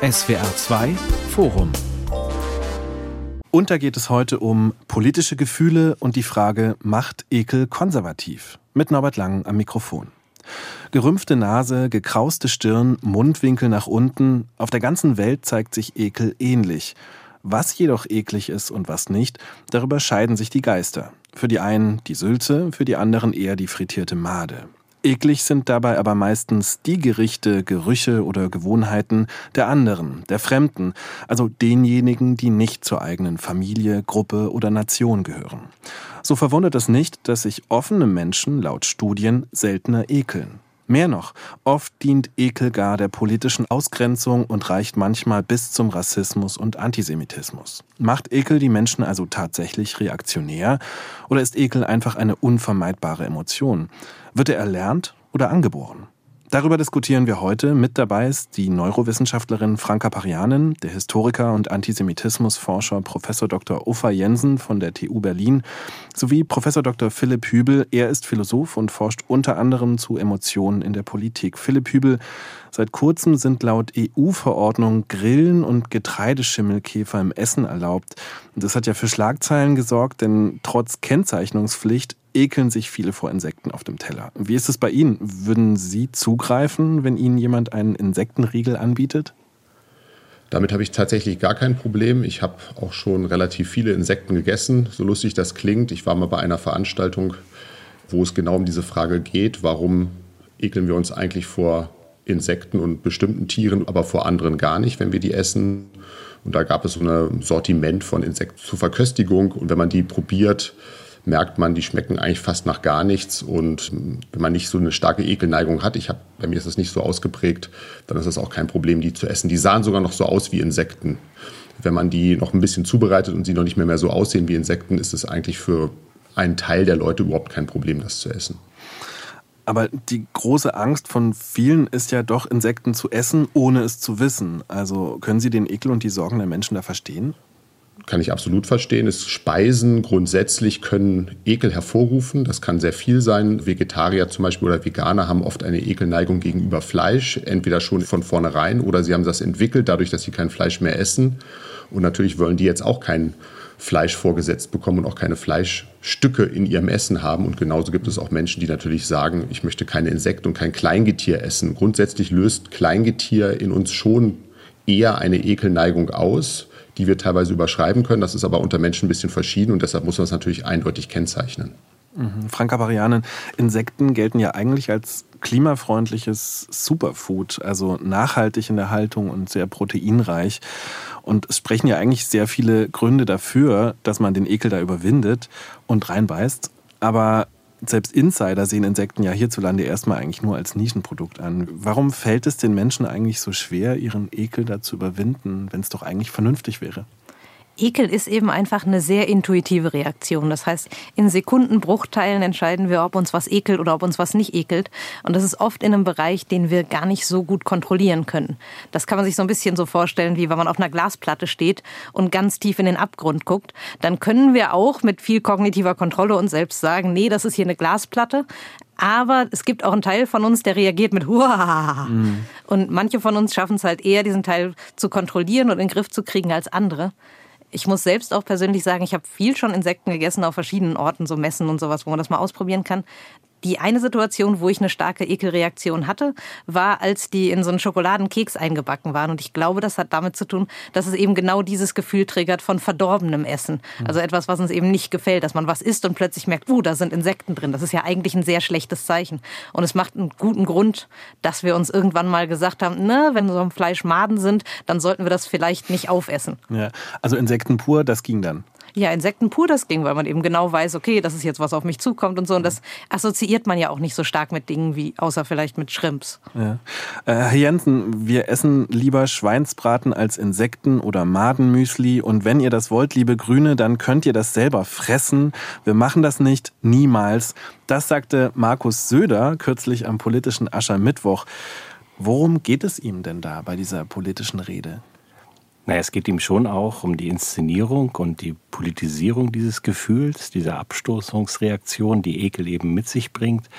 SWR 2 Forum. Und da geht es heute um politische Gefühle und die Frage, macht Ekel konservativ? Mit Norbert Lang am Mikrofon. Gerümpfte Nase, gekrauste Stirn, Mundwinkel nach unten, auf der ganzen Welt zeigt sich Ekel ähnlich. Was jedoch eklig ist und was nicht, darüber scheiden sich die Geister. Für die einen die Sülze, für die anderen eher die frittierte Made. Eklig sind dabei aber meistens die Gerichte, Gerüche oder Gewohnheiten der anderen, der Fremden, also denjenigen, die nicht zur eigenen Familie, Gruppe oder Nation gehören. So verwundert es nicht, dass sich offene Menschen laut Studien seltener ekeln. Mehr noch, oft dient Ekel gar der politischen Ausgrenzung und reicht manchmal bis zum Rassismus und Antisemitismus. Macht Ekel die Menschen also tatsächlich reaktionär oder ist Ekel einfach eine unvermeidbare Emotion? Wird er erlernt oder angeboren? Darüber diskutieren wir heute. Mit dabei ist die Neurowissenschaftlerin Franka Parianen, der Historiker und Antisemitismusforscher Professor Dr. Uffa Jensen von der TU Berlin sowie Professor Dr. Philipp Hübel. Er ist Philosoph und forscht unter anderem zu Emotionen in der Politik. Philipp Hübel, seit kurzem sind laut EU-Verordnung Grillen und Getreideschimmelkäfer im Essen erlaubt. Das hat ja für Schlagzeilen gesorgt, denn trotz Kennzeichnungspflicht ekeln sich viele vor Insekten auf dem Teller. Wie ist es bei Ihnen? Würden Sie zugreifen, wenn Ihnen jemand einen Insektenriegel anbietet? Damit habe ich tatsächlich gar kein Problem. Ich habe auch schon relativ viele Insekten gegessen, so lustig das klingt. Ich war mal bei einer Veranstaltung, wo es genau um diese Frage geht, warum ekeln wir uns eigentlich vor Insekten und bestimmten Tieren, aber vor anderen gar nicht, wenn wir die essen. Und da gab es so ein Sortiment von Insekten zur Verköstigung. Und wenn man die probiert, merkt man, die schmecken eigentlich fast nach gar nichts. Und wenn man nicht so eine starke Ekelneigung hat, ich habe, bei mir ist das nicht so ausgeprägt, dann ist das auch kein Problem, die zu essen. Die sahen sogar noch so aus wie Insekten. Wenn man die noch ein bisschen zubereitet und sie noch nicht mehr, mehr so aussehen wie Insekten, ist es eigentlich für einen Teil der Leute überhaupt kein Problem, das zu essen. Aber die große Angst von vielen ist ja doch, Insekten zu essen, ohne es zu wissen. Also können Sie den Ekel und die Sorgen der Menschen da verstehen? Kann ich absolut verstehen. Es Speisen grundsätzlich können Ekel hervorrufen. Das kann sehr viel sein. Vegetarier zum Beispiel oder Veganer haben oft eine Ekelneigung gegenüber Fleisch, entweder schon von vornherein oder sie haben das entwickelt, dadurch, dass sie kein Fleisch mehr essen. Und natürlich wollen die jetzt auch kein Fleisch vorgesetzt bekommen und auch keine Fleischstücke in ihrem Essen haben. Und genauso gibt es auch Menschen, die natürlich sagen, ich möchte keine Insekten und kein Kleingetier essen. Grundsätzlich löst Kleingetier in uns schon eher eine Ekelneigung aus die wir teilweise überschreiben können. Das ist aber unter Menschen ein bisschen verschieden und deshalb muss man es natürlich eindeutig kennzeichnen. Mhm. Franka Barianen, Insekten gelten ja eigentlich als klimafreundliches Superfood, also nachhaltig in der Haltung und sehr proteinreich. Und es sprechen ja eigentlich sehr viele Gründe dafür, dass man den Ekel da überwindet und reinbeißt. Aber selbst Insider sehen Insekten ja hierzulande erstmal eigentlich nur als Nischenprodukt an. Warum fällt es den Menschen eigentlich so schwer, ihren Ekel da zu überwinden, wenn es doch eigentlich vernünftig wäre? Ekel ist eben einfach eine sehr intuitive Reaktion. Das heißt, in Sekundenbruchteilen entscheiden wir, ob uns was ekelt oder ob uns was nicht ekelt. Und das ist oft in einem Bereich, den wir gar nicht so gut kontrollieren können. Das kann man sich so ein bisschen so vorstellen, wie wenn man auf einer Glasplatte steht und ganz tief in den Abgrund guckt. Dann können wir auch mit viel kognitiver Kontrolle uns selbst sagen, nee, das ist hier eine Glasplatte. Aber es gibt auch einen Teil von uns, der reagiert mit Huah. Mhm. Und manche von uns schaffen es halt eher, diesen Teil zu kontrollieren und in den Griff zu kriegen als andere ich muss selbst auch persönlich sagen, ich habe viel schon Insekten gegessen auf verschiedenen Orten, so Messen und sowas, wo man das mal ausprobieren kann. Die eine Situation, wo ich eine starke Ekelreaktion hatte, war, als die in so einen Schokoladenkeks eingebacken waren. Und ich glaube, das hat damit zu tun, dass es eben genau dieses Gefühl triggert von verdorbenem Essen. Hm. Also etwas, was uns eben nicht gefällt, dass man was isst und plötzlich merkt, uh, da sind Insekten drin. Das ist ja eigentlich ein sehr schlechtes Zeichen. Und es macht einen guten Grund, dass wir uns irgendwann mal gesagt haben, ne, wenn so ein Fleisch Maden sind, dann sollten wir das vielleicht nicht aufessen. Ja, also Insekten pur, das ging dann. Ja, Insekten pur das ging, weil man eben genau weiß, okay, das ist jetzt was auf mich zukommt und so. Und das assoziiert man ja auch nicht so stark mit Dingen wie, außer vielleicht mit Shrimps. Ja. Äh, Herr Jensen, wir essen lieber Schweinsbraten als Insekten oder Madenmüsli. Und wenn ihr das wollt, liebe Grüne, dann könnt ihr das selber fressen. Wir machen das nicht, niemals. Das sagte Markus Söder kürzlich am politischen Aschermittwoch. Worum geht es ihm denn da bei dieser politischen Rede? Naja, es geht ihm schon auch um die Inszenierung und die Politisierung dieses Gefühls, dieser Abstoßungsreaktion, die Ekel eben mit sich bringt.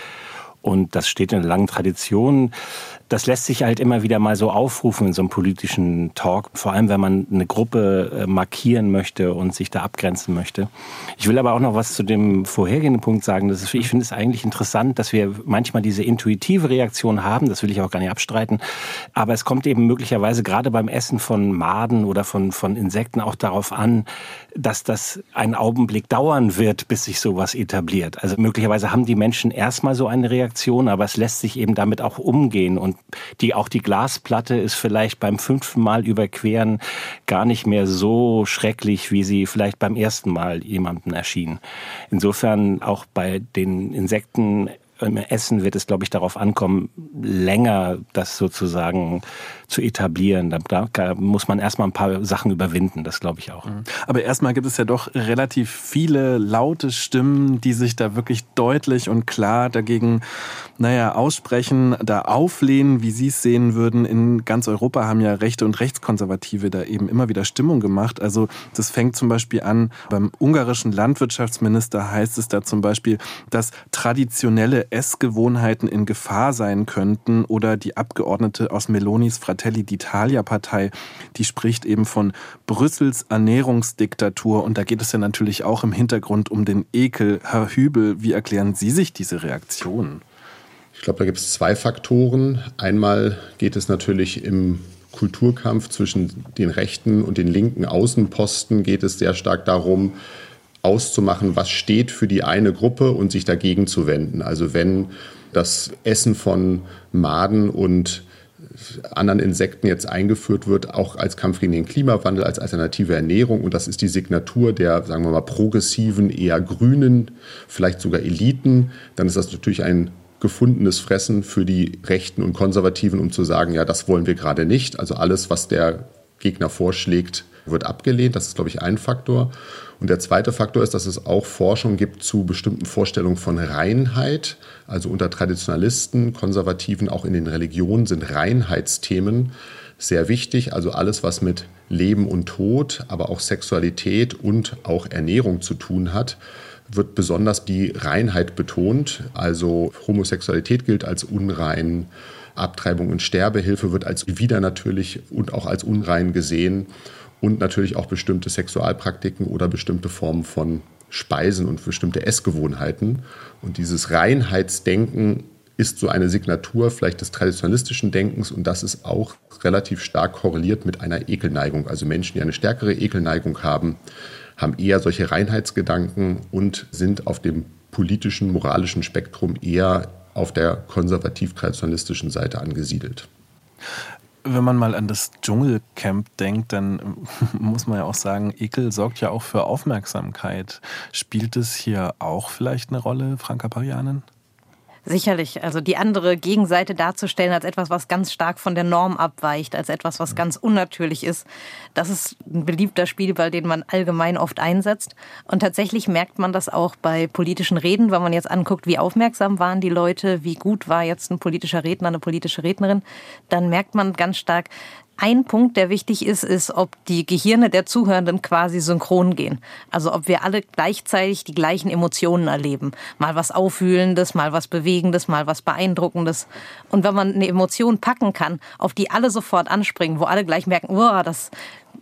Und das steht in einer langen Tradition das lässt sich halt immer wieder mal so aufrufen in so einem politischen Talk, vor allem wenn man eine Gruppe äh, markieren möchte und sich da abgrenzen möchte. Ich will aber auch noch was zu dem vorhergehenden Punkt sagen. Das ist, ich finde es eigentlich interessant, dass wir manchmal diese intuitive Reaktion haben, das will ich auch gar nicht abstreiten, aber es kommt eben möglicherweise gerade beim Essen von Maden oder von, von Insekten auch darauf an, dass das einen Augenblick dauern wird, bis sich sowas etabliert. Also möglicherweise haben die Menschen erstmal so eine Reaktion, aber es lässt sich eben damit auch umgehen und die, auch die Glasplatte ist vielleicht beim fünften Mal überqueren gar nicht mehr so schrecklich, wie sie vielleicht beim ersten Mal jemandem erschien. Insofern auch bei den Insekten im Essen wird es, glaube ich, darauf ankommen, länger das sozusagen zu etablieren. Da, da muss man erstmal ein paar Sachen überwinden, das glaube ich auch. Mhm. Aber erstmal gibt es ja doch relativ viele laute Stimmen, die sich da wirklich deutlich und klar dagegen, naja, aussprechen, da auflehnen, wie Sie es sehen würden. In ganz Europa haben ja Rechte und Rechtskonservative da eben immer wieder Stimmung gemacht. Also das fängt zum Beispiel an, beim ungarischen Landwirtschaftsminister heißt es da zum Beispiel, dass traditionelle Essgewohnheiten in Gefahr sein könnten oder die Abgeordnete aus Melonis Fratelli d'Italia Partei, die spricht eben von Brüssels Ernährungsdiktatur und da geht es ja natürlich auch im Hintergrund um den Ekel. Herr Hübel, wie erklären Sie sich diese Reaktion? Ich glaube, da gibt es zwei Faktoren. Einmal geht es natürlich im Kulturkampf zwischen den rechten und den linken Außenposten geht es sehr stark darum, auszumachen, was steht für die eine Gruppe und sich dagegen zu wenden. Also wenn das Essen von Maden und anderen Insekten jetzt eingeführt wird, auch als Kampf gegen den Klimawandel, als alternative Ernährung. Und das ist die Signatur der, sagen wir mal, progressiven, eher grünen, vielleicht sogar Eliten. Dann ist das natürlich ein gefundenes Fressen für die Rechten und Konservativen, um zu sagen, ja, das wollen wir gerade nicht. Also alles, was der Gegner vorschlägt, wird abgelehnt. Das ist, glaube ich, ein Faktor. Und der zweite Faktor ist, dass es auch Forschung gibt zu bestimmten Vorstellungen von Reinheit. Also unter Traditionalisten, Konservativen, auch in den Religionen sind Reinheitsthemen sehr wichtig. Also alles, was mit Leben und Tod, aber auch Sexualität und auch Ernährung zu tun hat, wird besonders die Reinheit betont. Also Homosexualität gilt als unrein. Abtreibung und Sterbehilfe wird als widernatürlich und auch als unrein gesehen und natürlich auch bestimmte Sexualpraktiken oder bestimmte Formen von Speisen und bestimmte Essgewohnheiten. Und dieses Reinheitsdenken ist so eine Signatur vielleicht des traditionalistischen Denkens und das ist auch relativ stark korreliert mit einer Ekelneigung. Also Menschen, die eine stärkere Ekelneigung haben, haben eher solche Reinheitsgedanken und sind auf dem politischen, moralischen Spektrum eher auf der konservativ-traditionalistischen Seite angesiedelt wenn man mal an das Dschungelcamp denkt, dann muss man ja auch sagen, Ekel sorgt ja auch für Aufmerksamkeit. Spielt es hier auch vielleicht eine Rolle, Franka Parianen? Sicherlich. Also die andere Gegenseite darzustellen als etwas, was ganz stark von der Norm abweicht, als etwas, was ganz unnatürlich ist, das ist ein beliebter Spielball, den man allgemein oft einsetzt. Und tatsächlich merkt man das auch bei politischen Reden, wenn man jetzt anguckt, wie aufmerksam waren die Leute, wie gut war jetzt ein politischer Redner, eine politische Rednerin, dann merkt man ganz stark, ein Punkt, der wichtig ist, ist, ob die Gehirne der Zuhörenden quasi synchron gehen. Also ob wir alle gleichzeitig die gleichen Emotionen erleben. Mal was Aufwühlendes, mal was Bewegendes, mal was Beeindruckendes. Und wenn man eine Emotion packen kann, auf die alle sofort anspringen, wo alle gleich merken, oh, das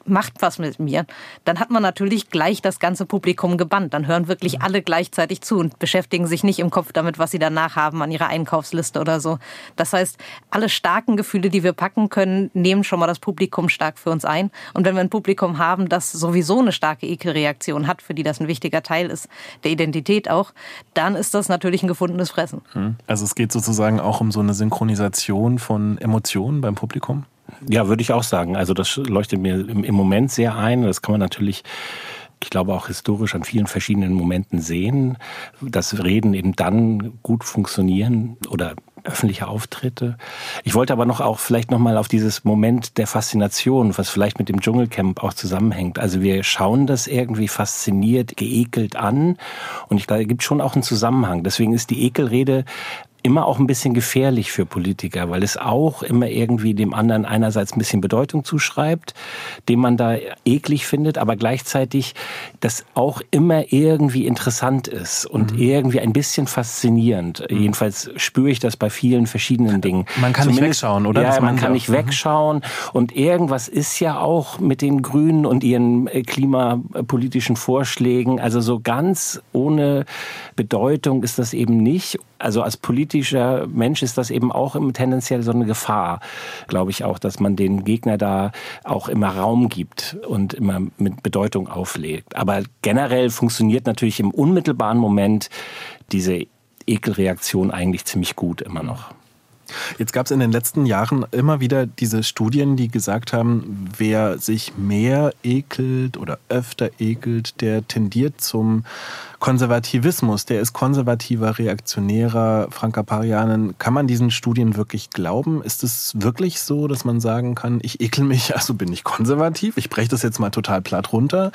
macht was mit mir, dann hat man natürlich gleich das ganze Publikum gebannt. Dann hören wirklich alle gleichzeitig zu und beschäftigen sich nicht im Kopf damit, was sie danach haben an ihrer Einkaufsliste oder so. Das heißt, alle starken Gefühle, die wir packen können, nehmen schon mal das Publikum stark für uns ein. Und wenn wir ein Publikum haben, das sowieso eine starke Ekelreaktion hat, für die das ein wichtiger Teil ist, der Identität auch, dann ist das natürlich ein gefundenes Fressen. Hm. Also es geht sozusagen auch um so eine Synchronisation von Emotionen beim Publikum? Ja, würde ich auch sagen. Also das leuchtet mir im, Moment sehr ein. Das kann man natürlich ich glaube auch historisch an vielen verschiedenen Momenten sehen, dass Reden eben dann gut funktionieren oder öffentliche Auftritte. Ich wollte aber noch auch vielleicht noch mal auf dieses Moment der Faszination, was vielleicht mit dem Dschungelcamp auch zusammenhängt. Also wir schauen das irgendwie fasziniert, geekelt an und ich glaube, es gibt schon auch einen Zusammenhang. Deswegen ist die Ekelrede immer auch ein bisschen gefährlich für Politiker, weil es auch immer irgendwie dem anderen einerseits ein bisschen Bedeutung zuschreibt, den man da eklig findet, aber gleichzeitig das auch immer irgendwie interessant ist und mhm. irgendwie ein bisschen faszinierend. Mhm. Jedenfalls spüre ich das bei vielen verschiedenen Dingen. Man kann Zumindest, nicht wegschauen, oder? Ja, man kann nicht wegschauen und irgendwas ist ja auch mit den Grünen und ihren äh, klimapolitischen Vorschlägen, also so ganz ohne Bedeutung ist das eben nicht also als politischer Mensch ist das eben auch tendenziell so eine Gefahr, glaube ich auch, dass man den Gegner da auch immer Raum gibt und immer mit Bedeutung auflegt. Aber generell funktioniert natürlich im unmittelbaren Moment diese Ekelreaktion eigentlich ziemlich gut immer noch. Jetzt gab es in den letzten Jahren immer wieder diese Studien, die gesagt haben, wer sich mehr ekelt oder öfter ekelt, der tendiert zum Konservativismus. Der ist konservativer, reaktionärer, Frankaparianen. Kann man diesen Studien wirklich glauben? Ist es wirklich so, dass man sagen kann, ich ekel mich, also bin ich konservativ? Ich breche das jetzt mal total platt runter.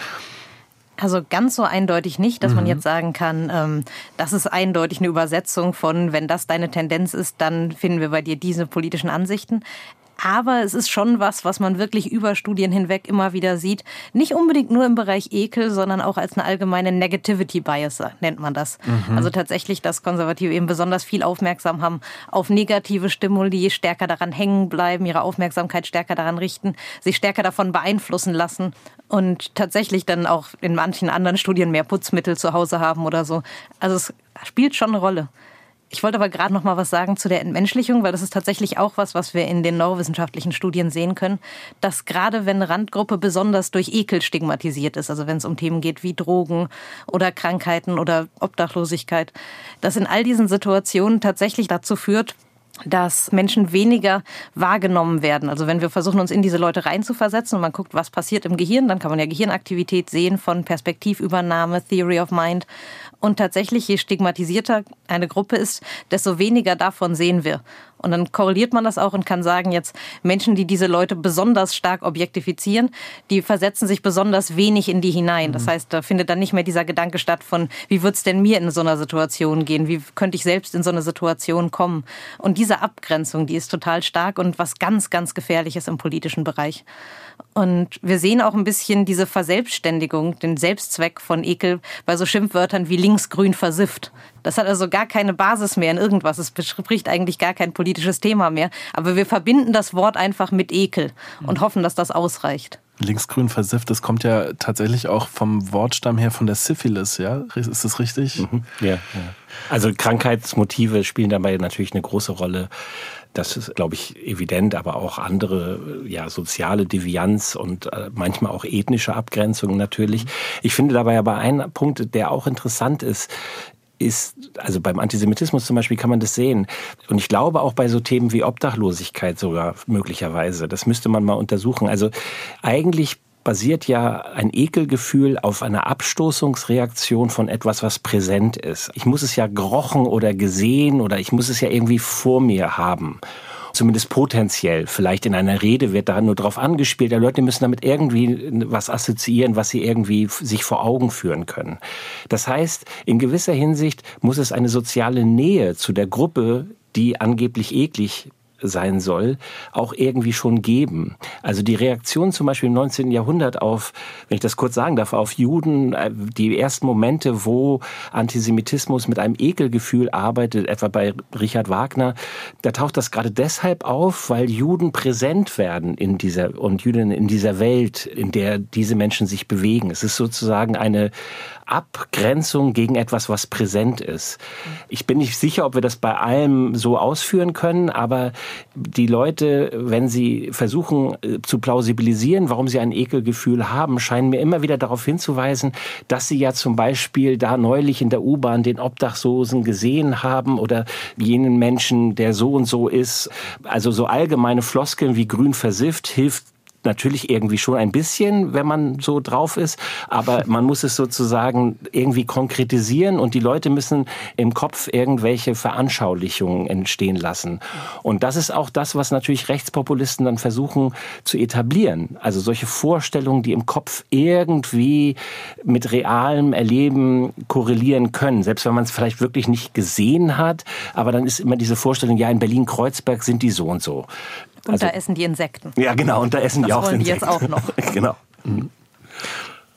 Also ganz so eindeutig nicht, dass mhm. man jetzt sagen kann, ähm, das ist eindeutig eine Übersetzung von, wenn das deine Tendenz ist, dann finden wir bei dir diese politischen Ansichten. Aber es ist schon was, was man wirklich über Studien hinweg immer wieder sieht. Nicht unbedingt nur im Bereich Ekel, sondern auch als eine allgemeine Negativity Bias nennt man das. Mhm. Also tatsächlich, dass Konservative eben besonders viel aufmerksam haben auf negative Stimuli, stärker daran hängen bleiben, ihre Aufmerksamkeit stärker daran richten, sich stärker davon beeinflussen lassen und tatsächlich dann auch in manchen anderen Studien mehr Putzmittel zu Hause haben oder so. Also es spielt schon eine Rolle. Ich wollte aber gerade noch mal was sagen zu der Entmenschlichung, weil das ist tatsächlich auch was, was wir in den neurowissenschaftlichen Studien sehen können, dass gerade wenn eine Randgruppe besonders durch Ekel stigmatisiert ist, also wenn es um Themen geht wie Drogen oder Krankheiten oder Obdachlosigkeit, dass in all diesen Situationen tatsächlich dazu führt, dass Menschen weniger wahrgenommen werden. Also wenn wir versuchen, uns in diese Leute reinzuversetzen und man guckt, was passiert im Gehirn, dann kann man ja Gehirnaktivität sehen von Perspektivübernahme, Theory of Mind. Und tatsächlich, je stigmatisierter eine Gruppe ist, desto weniger davon sehen wir. Und dann korreliert man das auch und kann sagen, jetzt Menschen, die diese Leute besonders stark objektifizieren, die versetzen sich besonders wenig in die hinein. Das mhm. heißt, da findet dann nicht mehr dieser Gedanke statt von, wie wird's denn mir in so einer Situation gehen? Wie könnte ich selbst in so eine Situation kommen? Und diese Abgrenzung, die ist total stark und was ganz, ganz gefährliches im politischen Bereich. Und wir sehen auch ein bisschen diese Verselbstständigung, den Selbstzweck von Ekel bei so Schimpfwörtern wie linksgrün versifft. Das hat also gar keine Basis mehr in irgendwas. Es bespricht eigentlich gar kein politisches Thema mehr. Aber wir verbinden das Wort einfach mit Ekel und hoffen, dass das ausreicht. Linksgrün versifft, das kommt ja tatsächlich auch vom Wortstamm her von der Syphilis, ja? Ist das richtig? Mhm. Ja, ja. Also Krankheitsmotive spielen dabei natürlich eine große Rolle. Das ist, glaube ich, evident, aber auch andere, ja, soziale Devianz und äh, manchmal auch ethnische Abgrenzungen natürlich. Ich finde dabei aber ein Punkt, der auch interessant ist, ist, also beim Antisemitismus zum Beispiel kann man das sehen. Und ich glaube auch bei so Themen wie Obdachlosigkeit sogar möglicherweise. Das müsste man mal untersuchen. Also eigentlich basiert ja ein Ekelgefühl auf einer Abstoßungsreaktion von etwas, was präsent ist. Ich muss es ja gerochen oder gesehen oder ich muss es ja irgendwie vor mir haben. Zumindest potenziell. Vielleicht in einer Rede wird da nur drauf angespielt. Die Leute müssen damit irgendwie was assoziieren, was sie irgendwie sich vor Augen führen können. Das heißt, in gewisser Hinsicht muss es eine soziale Nähe zu der Gruppe, die angeblich eklig sein soll, auch irgendwie schon geben. Also die Reaktion zum Beispiel im 19. Jahrhundert auf, wenn ich das kurz sagen darf, auf Juden, äh, die ersten Momente, wo Antisemitismus mit einem Ekelgefühl arbeitet, etwa bei Richard Wagner, da taucht das gerade deshalb auf, weil Juden präsent werden in dieser und Juden in dieser Welt, in der diese Menschen sich bewegen. Es ist sozusagen eine Abgrenzung gegen etwas, was präsent ist. Ich bin nicht sicher, ob wir das bei allem so ausführen können, aber die Leute, wenn sie versuchen äh, zu plausibilisieren, warum sie ein Ekelgefühl haben, scheinen mir immer wieder darauf hinzuweisen, dass sie ja zum Beispiel da neulich in der U-Bahn den Obdachlosen gesehen haben oder jenen Menschen, der so und so ist. Also so allgemeine Floskeln wie grün versifft hilft natürlich irgendwie schon ein bisschen, wenn man so drauf ist, aber man muss es sozusagen irgendwie konkretisieren und die Leute müssen im Kopf irgendwelche Veranschaulichungen entstehen lassen. Und das ist auch das, was natürlich Rechtspopulisten dann versuchen zu etablieren. Also solche Vorstellungen, die im Kopf irgendwie mit realem Erleben korrelieren können, selbst wenn man es vielleicht wirklich nicht gesehen hat, aber dann ist immer diese Vorstellung, ja, in Berlin-Kreuzberg sind die so und so. Und also, da essen die Insekten. Ja, genau, und da essen das die auch wollen Insekten. die jetzt auch noch. genau. Mhm.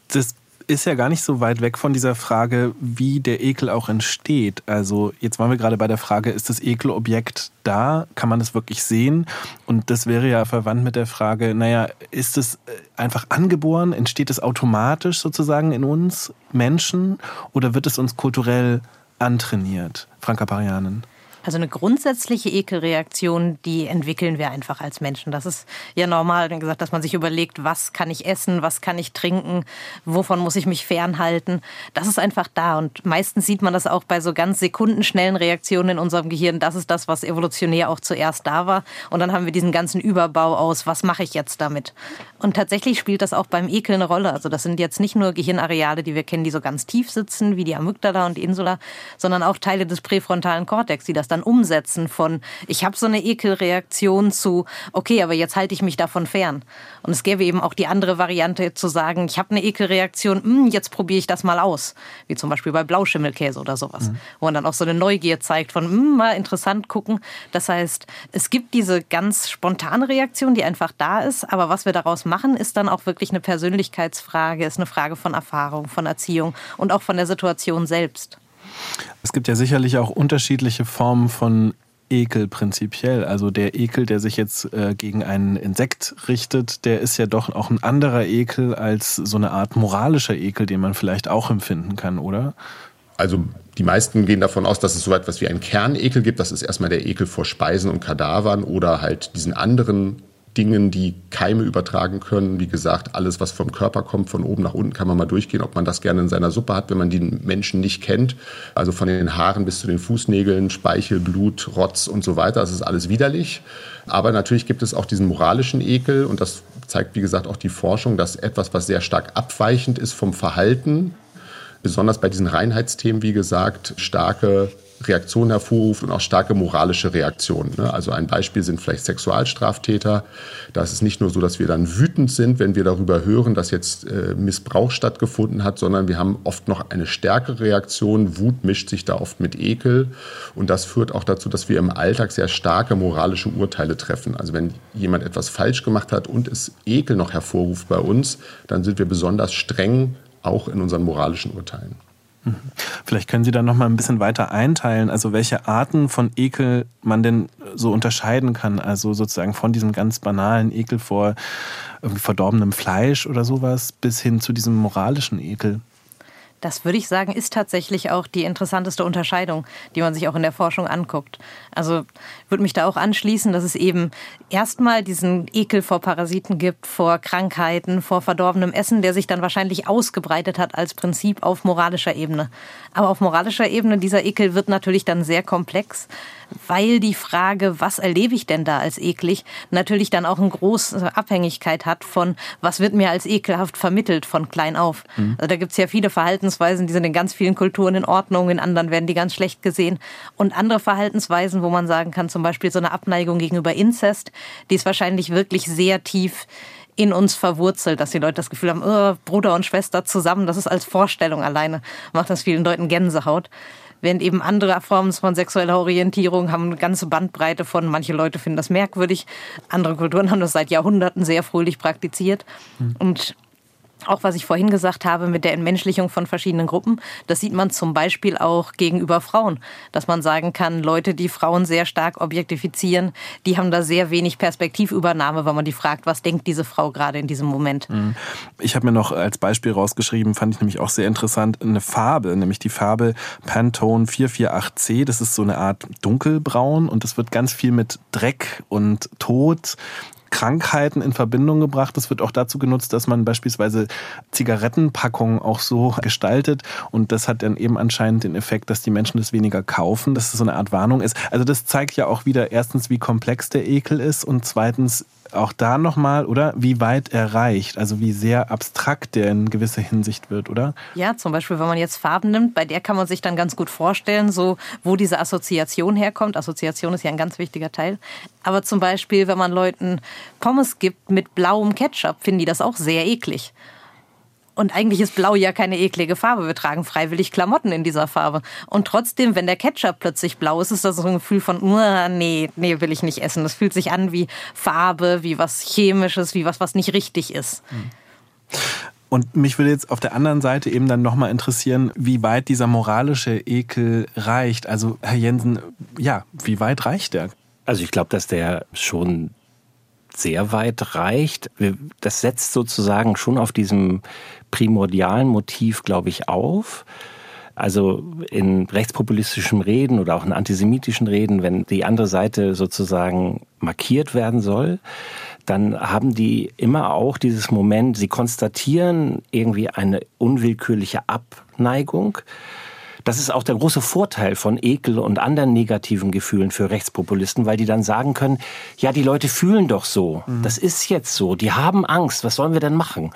Das ist ja gar nicht so weit weg von dieser Frage, wie der Ekel auch entsteht. Also jetzt waren wir gerade bei der Frage, ist das Ekelobjekt da? Kann man das wirklich sehen? Und das wäre ja verwandt mit der Frage, naja, ist es äh, einfach angeboren? Entsteht es automatisch sozusagen in uns Menschen? Oder wird es uns kulturell antrainiert? Franka Parianen. Also eine grundsätzliche Ekelreaktion, die entwickeln wir einfach als Menschen. Das ist ja normal, gesagt, dass man sich überlegt, was kann ich essen, was kann ich trinken, wovon muss ich mich fernhalten. Das ist einfach da. Und meistens sieht man das auch bei so ganz sekundenschnellen Reaktionen in unserem Gehirn. Das ist das, was evolutionär auch zuerst da war. Und dann haben wir diesen ganzen Überbau aus, was mache ich jetzt damit? Und tatsächlich spielt das auch beim Ekel eine Rolle. Also das sind jetzt nicht nur Gehirnareale, die wir kennen, die so ganz tief sitzen, wie die Amygdala und die Insula, sondern auch Teile des präfrontalen Kortex, die das dann umsetzen von, ich habe so eine Ekelreaktion zu, okay, aber jetzt halte ich mich davon fern. Und es gäbe eben auch die andere Variante zu sagen, ich habe eine Ekelreaktion, mh, hm, jetzt probiere ich das mal aus. Wie zum Beispiel bei Blauschimmelkäse oder sowas. Mhm. Wo man dann auch so eine Neugier zeigt von, mh, hm, mal interessant gucken. Das heißt, es gibt diese ganz spontane Reaktion, die einfach da ist, aber was wir daraus machen, ist dann auch wirklich eine Persönlichkeitsfrage, ist eine Frage von Erfahrung, von Erziehung und auch von der Situation selbst. Es gibt ja sicherlich auch unterschiedliche Formen von Ekel prinzipiell. Also der Ekel, der sich jetzt äh, gegen einen Insekt richtet, der ist ja doch auch ein anderer Ekel als so eine Art moralischer Ekel, den man vielleicht auch empfinden kann, oder? Also die meisten gehen davon aus, dass es so etwas wie einen Kernekel gibt. Das ist erstmal der Ekel vor Speisen und Kadavern oder halt diesen anderen Dingen, die Keime übertragen können. Wie gesagt, alles, was vom Körper kommt, von oben nach unten, kann man mal durchgehen, ob man das gerne in seiner Suppe hat, wenn man den Menschen nicht kennt. Also von den Haaren bis zu den Fußnägeln, Speichel, Blut, Rotz und so weiter. Das ist alles widerlich. Aber natürlich gibt es auch diesen moralischen Ekel und das zeigt, wie gesagt, auch die Forschung, dass etwas, was sehr stark abweichend ist vom Verhalten, besonders bei diesen Reinheitsthemen, wie gesagt, starke Reaktionen hervorruft und auch starke moralische Reaktionen. Ne? Also ein Beispiel sind vielleicht Sexualstraftäter. Da ist es nicht nur so, dass wir dann wütend sind, wenn wir darüber hören, dass jetzt äh, Missbrauch stattgefunden hat, sondern wir haben oft noch eine stärkere Reaktion. Wut mischt sich da oft mit Ekel. Und das führt auch dazu, dass wir im Alltag sehr starke moralische Urteile treffen. Also wenn jemand etwas falsch gemacht hat und es Ekel noch hervorruft bei uns, dann sind wir besonders streng auch in unseren moralischen Urteilen. Vielleicht können Sie da noch mal ein bisschen weiter einteilen, also welche Arten von Ekel man denn so unterscheiden kann, also sozusagen von diesem ganz banalen Ekel vor verdorbenem Fleisch oder sowas bis hin zu diesem moralischen Ekel. Das würde ich sagen, ist tatsächlich auch die interessanteste Unterscheidung, die man sich auch in der Forschung anguckt. Also würde mich da auch anschließen, dass es eben erstmal diesen Ekel vor Parasiten gibt, vor Krankheiten, vor verdorbenem Essen, der sich dann wahrscheinlich ausgebreitet hat als Prinzip auf moralischer Ebene. Aber auf moralischer Ebene, dieser Ekel wird natürlich dann sehr komplex weil die Frage, was erlebe ich denn da als eklig, natürlich dann auch eine große Abhängigkeit hat von, was wird mir als ekelhaft vermittelt von klein auf. Mhm. Also da gibt es ja viele Verhaltensweisen, die sind in ganz vielen Kulturen in Ordnung, in anderen werden die ganz schlecht gesehen. Und andere Verhaltensweisen, wo man sagen kann, zum Beispiel so eine Abneigung gegenüber Inzest, die ist wahrscheinlich wirklich sehr tief in uns verwurzelt, dass die Leute das Gefühl haben, oh, Bruder und Schwester zusammen, das ist als Vorstellung alleine, macht das vielen Leuten Gänsehaut. Während eben andere Formen von sexueller Orientierung haben eine ganze Bandbreite von, manche Leute finden das merkwürdig, andere Kulturen haben das seit Jahrhunderten sehr fröhlich praktiziert. Mhm. Und auch was ich vorhin gesagt habe mit der Entmenschlichung von verschiedenen Gruppen, das sieht man zum Beispiel auch gegenüber Frauen, dass man sagen kann, Leute, die Frauen sehr stark objektifizieren, die haben da sehr wenig Perspektivübernahme, wenn man die fragt, was denkt diese Frau gerade in diesem Moment. Mhm. Ich habe mir noch als Beispiel rausgeschrieben, fand ich nämlich auch sehr interessant, eine Farbe, nämlich die Farbe Pantone 448C. Das ist so eine Art dunkelbraun und das wird ganz viel mit Dreck und Tod Krankheiten in Verbindung gebracht. Das wird auch dazu genutzt, dass man beispielsweise Zigarettenpackungen auch so gestaltet. Und das hat dann eben anscheinend den Effekt, dass die Menschen das weniger kaufen, dass es so eine Art Warnung ist. Also das zeigt ja auch wieder erstens, wie komplex der Ekel ist und zweitens auch da nochmal, oder? Wie weit er reicht, also wie sehr abstrakt der in gewisser Hinsicht wird, oder? Ja, zum Beispiel, wenn man jetzt Farben nimmt, bei der kann man sich dann ganz gut vorstellen, so wo diese Assoziation herkommt. Assoziation ist ja ein ganz wichtiger Teil. Aber zum Beispiel, wenn man Leuten Pommes gibt mit blauem Ketchup, finden die das auch sehr eklig. Und eigentlich ist Blau ja keine eklige Farbe. Wir tragen freiwillig Klamotten in dieser Farbe. Und trotzdem, wenn der Ketchup plötzlich blau ist, ist das so ein Gefühl von, nee, nee, will ich nicht essen. Das fühlt sich an wie Farbe, wie was Chemisches, wie was, was nicht richtig ist. Und mich würde jetzt auf der anderen Seite eben dann nochmal interessieren, wie weit dieser moralische Ekel reicht. Also, Herr Jensen, ja, wie weit reicht der? Also ich glaube, dass der schon sehr weit reicht. Das setzt sozusagen schon auf diesem primordialen Motiv, glaube ich, auf. Also in rechtspopulistischen Reden oder auch in antisemitischen Reden, wenn die andere Seite sozusagen markiert werden soll, dann haben die immer auch dieses Moment, sie konstatieren irgendwie eine unwillkürliche Abneigung das ist auch der große Vorteil von Ekel und anderen negativen Gefühlen für Rechtspopulisten, weil die dann sagen können, ja, die Leute fühlen doch so. Mhm. Das ist jetzt so. Die haben Angst. Was sollen wir denn machen?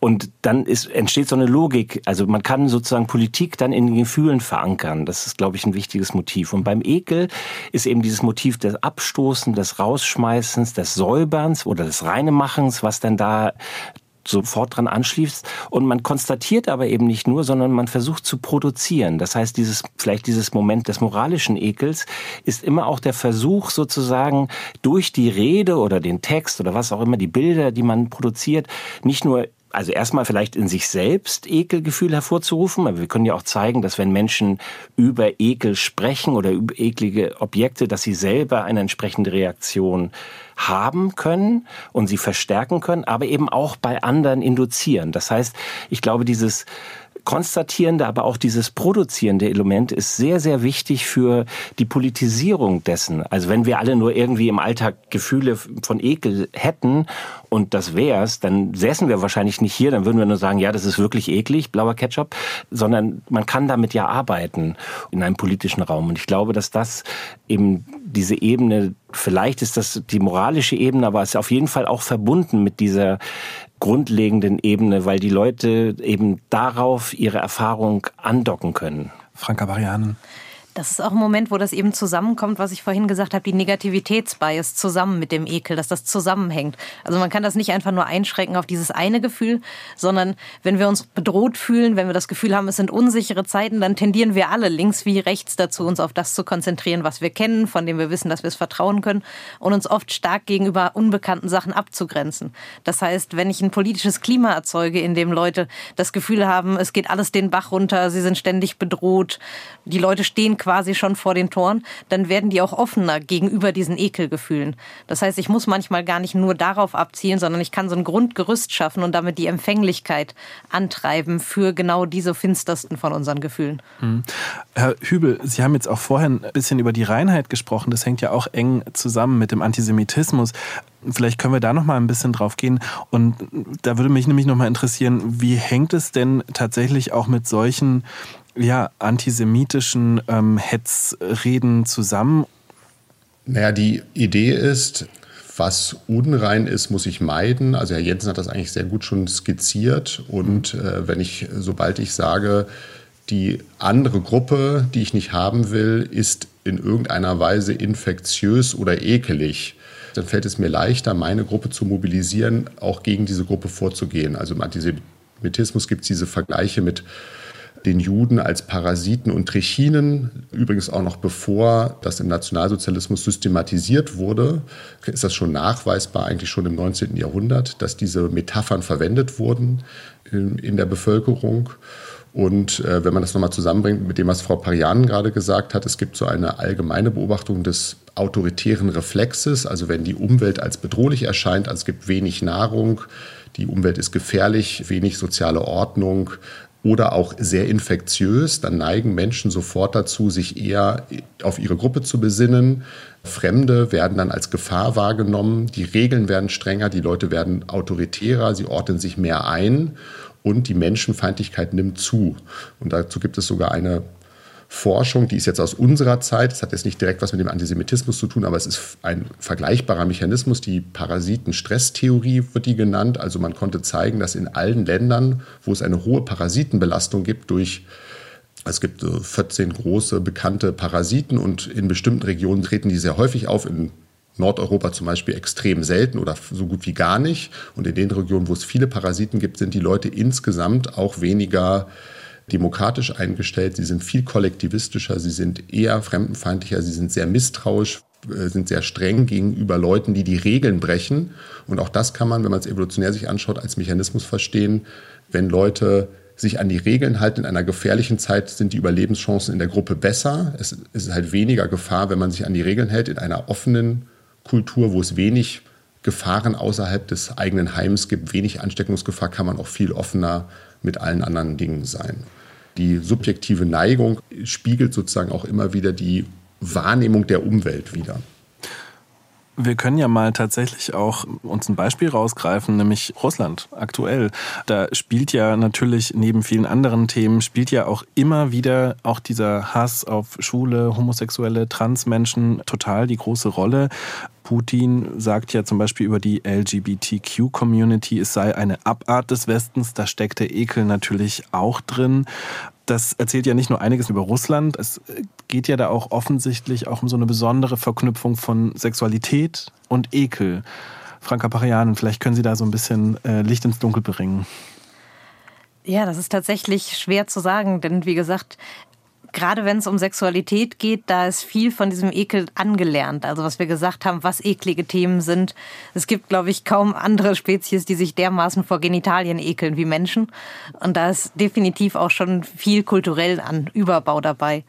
Und dann ist, entsteht so eine Logik. Also man kann sozusagen Politik dann in den Gefühlen verankern. Das ist, glaube ich, ein wichtiges Motiv. Und beim Ekel ist eben dieses Motiv des Abstoßen, des Rausschmeißens, des Säuberns oder des Reinemachens, was dann da sofort dran anschließt. Und man konstatiert aber eben nicht nur, sondern man versucht zu produzieren. Das heißt, dieses, vielleicht dieses Moment des moralischen Ekels ist immer auch der Versuch sozusagen durch die Rede oder den Text oder was auch immer, die Bilder, die man produziert, nicht nur also erstmal vielleicht in sich selbst Ekelgefühl hervorzurufen, aber wir können ja auch zeigen, dass wenn Menschen über Ekel sprechen oder über eklige Objekte, dass sie selber eine entsprechende Reaktion haben können und sie verstärken können, aber eben auch bei anderen induzieren. Das heißt, ich glaube, dieses konstatierende, aber auch dieses produzierende Element ist sehr, sehr wichtig für die Politisierung dessen. Also wenn wir alle nur irgendwie im Alltag Gefühle von Ekel hätten und das wär's, dann säßen wir wahrscheinlich nicht hier, dann würden wir nur sagen, ja, das ist wirklich eklig, blauer Ketchup, sondern man kann damit ja arbeiten in einem politischen Raum. Und ich glaube, dass das eben diese Ebene, vielleicht ist das die moralische Ebene, aber es ist auf jeden Fall auch verbunden mit dieser grundlegenden Ebene, weil die Leute eben darauf ihre Erfahrung andocken können. Franka Varianen. Das ist auch ein Moment, wo das eben zusammenkommt, was ich vorhin gesagt habe, die Negativitätsbias zusammen mit dem Ekel, dass das zusammenhängt. Also man kann das nicht einfach nur einschränken auf dieses eine Gefühl, sondern wenn wir uns bedroht fühlen, wenn wir das Gefühl haben, es sind unsichere Zeiten, dann tendieren wir alle links wie rechts dazu, uns auf das zu konzentrieren, was wir kennen, von dem wir wissen, dass wir es vertrauen können und uns oft stark gegenüber unbekannten Sachen abzugrenzen. Das heißt, wenn ich ein politisches Klima erzeuge, in dem Leute das Gefühl haben, es geht alles den Bach runter, sie sind ständig bedroht, die Leute stehen quasi schon vor den Toren, dann werden die auch offener gegenüber diesen Ekelgefühlen. Das heißt, ich muss manchmal gar nicht nur darauf abzielen, sondern ich kann so ein Grundgerüst schaffen und damit die Empfänglichkeit antreiben für genau diese finstersten von unseren Gefühlen. Mhm. Herr Hübel, Sie haben jetzt auch vorhin ein bisschen über die Reinheit gesprochen. Das hängt ja auch eng zusammen mit dem Antisemitismus. Vielleicht können wir da noch mal ein bisschen drauf gehen. Und da würde mich nämlich noch mal interessieren, wie hängt es denn tatsächlich auch mit solchen ja, antisemitischen ähm, Hetzreden zusammen? Naja, die Idee ist, was unrein ist, muss ich meiden. Also Herr Jensen hat das eigentlich sehr gut schon skizziert. Und äh, wenn ich, sobald ich sage, die andere Gruppe, die ich nicht haben will, ist in irgendeiner Weise infektiös oder ekelig, dann fällt es mir leichter, meine Gruppe zu mobilisieren, auch gegen diese Gruppe vorzugehen. Also im Antisemitismus gibt es diese Vergleiche mit den Juden als Parasiten und Trichinen, übrigens auch noch bevor das im Nationalsozialismus systematisiert wurde, ist das schon nachweisbar, eigentlich schon im 19. Jahrhundert, dass diese Metaphern verwendet wurden in, in der Bevölkerung. Und äh, wenn man das nochmal zusammenbringt mit dem, was Frau Parian gerade gesagt hat, es gibt so eine allgemeine Beobachtung des autoritären Reflexes, also wenn die Umwelt als bedrohlich erscheint, also es gibt wenig Nahrung, die Umwelt ist gefährlich, wenig soziale Ordnung, oder auch sehr infektiös, dann neigen Menschen sofort dazu, sich eher auf ihre Gruppe zu besinnen. Fremde werden dann als Gefahr wahrgenommen, die Regeln werden strenger, die Leute werden autoritärer, sie ordnen sich mehr ein und die Menschenfeindlichkeit nimmt zu. Und dazu gibt es sogar eine Forschung, die ist jetzt aus unserer Zeit, das hat jetzt nicht direkt was mit dem Antisemitismus zu tun, aber es ist ein vergleichbarer Mechanismus, die Parasitenstresstheorie wird die genannt. Also man konnte zeigen, dass in allen Ländern, wo es eine hohe Parasitenbelastung gibt durch es gibt 14 große bekannte Parasiten und in bestimmten Regionen treten die sehr häufig auf. In Nordeuropa zum Beispiel extrem selten oder so gut wie gar nicht. Und in den Regionen, wo es viele Parasiten gibt, sind die Leute insgesamt auch weniger demokratisch eingestellt, sie sind viel kollektivistischer, sie sind eher fremdenfeindlicher, sie sind sehr misstrauisch, äh, sind sehr streng gegenüber Leuten, die die Regeln brechen. Und auch das kann man, wenn man es evolutionär sich anschaut, als Mechanismus verstehen. Wenn Leute sich an die Regeln halten in einer gefährlichen Zeit, sind die Überlebenschancen in der Gruppe besser. Es ist halt weniger Gefahr, wenn man sich an die Regeln hält. In einer offenen Kultur, wo es wenig Gefahren außerhalb des eigenen Heims gibt, wenig Ansteckungsgefahr, kann man auch viel offener mit allen anderen Dingen sein. Die subjektive Neigung spiegelt sozusagen auch immer wieder die Wahrnehmung der Umwelt wider. Wir können ja mal tatsächlich auch uns ein Beispiel rausgreifen, nämlich Russland aktuell. Da spielt ja natürlich neben vielen anderen Themen, spielt ja auch immer wieder auch dieser Hass auf Schule, Homosexuelle, Transmenschen total die große Rolle. Putin sagt ja zum Beispiel über die LGBTQ-Community, es sei eine Abart des Westens. Da steckt der Ekel natürlich auch drin. Das erzählt ja nicht nur einiges über Russland, es geht ja da auch offensichtlich auch um so eine besondere Verknüpfung von Sexualität und Ekel. Franka Parianen, vielleicht können Sie da so ein bisschen äh, Licht ins Dunkel bringen. Ja, das ist tatsächlich schwer zu sagen, denn wie gesagt, gerade wenn es um Sexualität geht, da ist viel von diesem Ekel angelernt. Also was wir gesagt haben, was eklige Themen sind. Es gibt, glaube ich, kaum andere Spezies, die sich dermaßen vor Genitalien ekeln wie Menschen. Und da ist definitiv auch schon viel kulturell an Überbau dabei.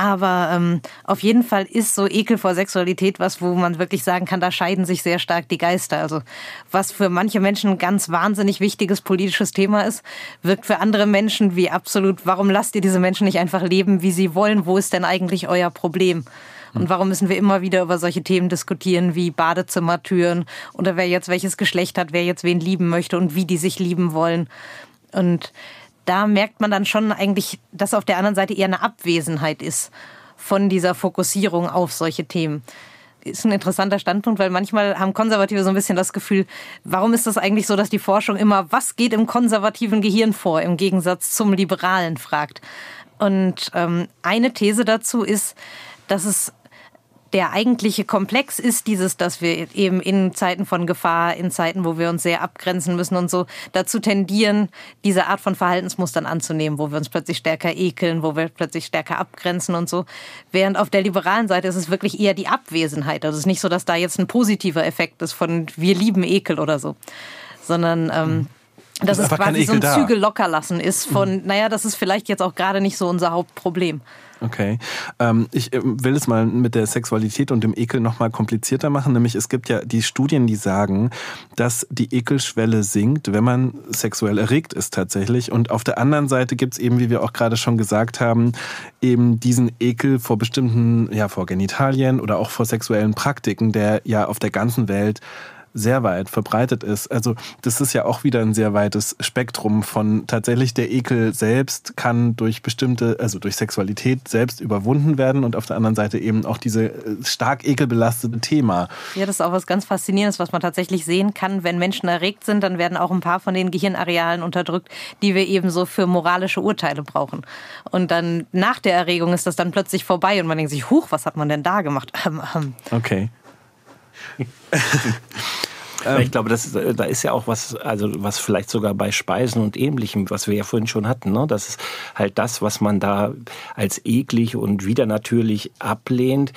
Aber ähm, auf jeden Fall ist so Ekel vor Sexualität was, wo man wirklich sagen kann, da scheiden sich sehr stark die Geister. Also was für manche Menschen ein ganz wahnsinnig wichtiges politisches Thema ist, wirkt für andere Menschen wie absolut, warum lasst ihr diese Menschen nicht einfach leben, wie sie wollen? Wo ist denn eigentlich euer Problem? Und warum müssen wir immer wieder über solche Themen diskutieren wie Badezimmertüren oder wer jetzt welches Geschlecht hat, wer jetzt wen lieben möchte und wie die sich lieben wollen? Und da merkt man dann schon eigentlich, dass auf der anderen Seite eher eine Abwesenheit ist von dieser Fokussierung auf solche Themen. Ist ein interessanter Standpunkt, weil manchmal haben Konservative so ein bisschen das Gefühl, warum ist das eigentlich so, dass die Forschung immer, was geht im konservativen Gehirn vor, im Gegensatz zum liberalen fragt. Und ähm, eine These dazu ist, dass es der eigentliche Komplex ist dieses, dass wir eben in Zeiten von Gefahr, in Zeiten, wo wir uns sehr abgrenzen müssen und so, dazu tendieren, diese Art von Verhaltensmustern anzunehmen, wo wir uns plötzlich stärker ekeln, wo wir plötzlich stärker abgrenzen und so. Während auf der liberalen Seite ist es wirklich eher die Abwesenheit. Also es ist nicht so, dass da jetzt ein positiver Effekt ist von wir lieben Ekel oder so, sondern ähm, dass es quasi so ein Zügel locker lassen ist von, mhm. naja, das ist vielleicht jetzt auch gerade nicht so unser Hauptproblem. Okay. Ähm, ich äh, will es mal mit der Sexualität und dem Ekel nochmal komplizierter machen. Nämlich es gibt ja die Studien, die sagen, dass die Ekelschwelle sinkt, wenn man sexuell erregt ist tatsächlich. Und auf der anderen Seite gibt es eben, wie wir auch gerade schon gesagt haben, eben diesen Ekel vor bestimmten, ja, vor Genitalien oder auch vor sexuellen Praktiken, der ja auf der ganzen Welt sehr weit verbreitet ist. Also das ist ja auch wieder ein sehr weites Spektrum von tatsächlich der Ekel selbst kann durch bestimmte, also durch Sexualität selbst überwunden werden und auf der anderen Seite eben auch diese äh, stark ekelbelastete Thema. Ja, das ist auch was ganz Faszinierendes, was man tatsächlich sehen kann. Wenn Menschen erregt sind, dann werden auch ein paar von den Gehirnarealen unterdrückt, die wir eben so für moralische Urteile brauchen. Und dann nach der Erregung ist das dann plötzlich vorbei und man denkt sich, huch, was hat man denn da gemacht? Okay. Ich glaube, das, da ist ja auch was, also was vielleicht sogar bei Speisen und Ähnlichem, was wir ja vorhin schon hatten, ne? das ist halt das, was man da als eklig und widernatürlich ablehnt,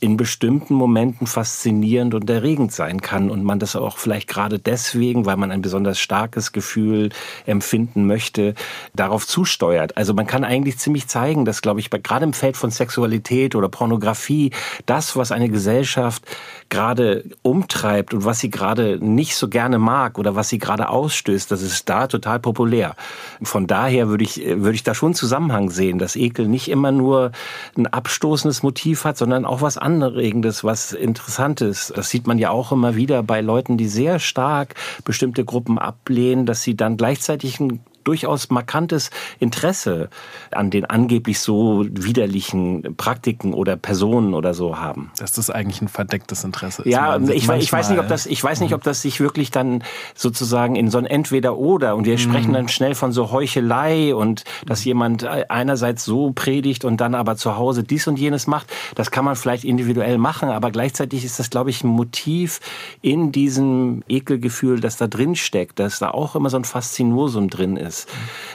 in bestimmten Momenten faszinierend und erregend sein kann und man das auch vielleicht gerade deswegen, weil man ein besonders starkes Gefühl empfinden möchte, darauf zusteuert. Also man kann eigentlich ziemlich zeigen, dass, glaube ich, gerade im Feld von Sexualität oder Pornografie, das, was eine Gesellschaft gerade umtreibt und was sie gerade nicht so gerne mag oder was sie gerade ausstößt, das ist da total populär. Von daher würde ich, würde ich da schon einen Zusammenhang sehen, dass Ekel nicht immer nur ein abstoßendes Motiv hat, sondern auch was Anregendes, was Interessantes. Das sieht man ja auch immer wieder bei Leuten, die sehr stark bestimmte Gruppen ablehnen, dass sie dann gleichzeitig ein durchaus markantes Interesse an den angeblich so widerlichen Praktiken oder Personen oder so haben. Dass das eigentlich ein verdecktes Interesse ist. Ja, ich, ich, weiß nicht, ob das, ich weiß nicht, ob das sich wirklich dann sozusagen in so ein Entweder-Oder und wir mhm. sprechen dann schnell von so Heuchelei und dass jemand einerseits so predigt und dann aber zu Hause dies und jenes macht. Das kann man vielleicht individuell machen, aber gleichzeitig ist das, glaube ich, ein Motiv in diesem Ekelgefühl, das da drin steckt, dass da auch immer so ein Faszinosum drin ist.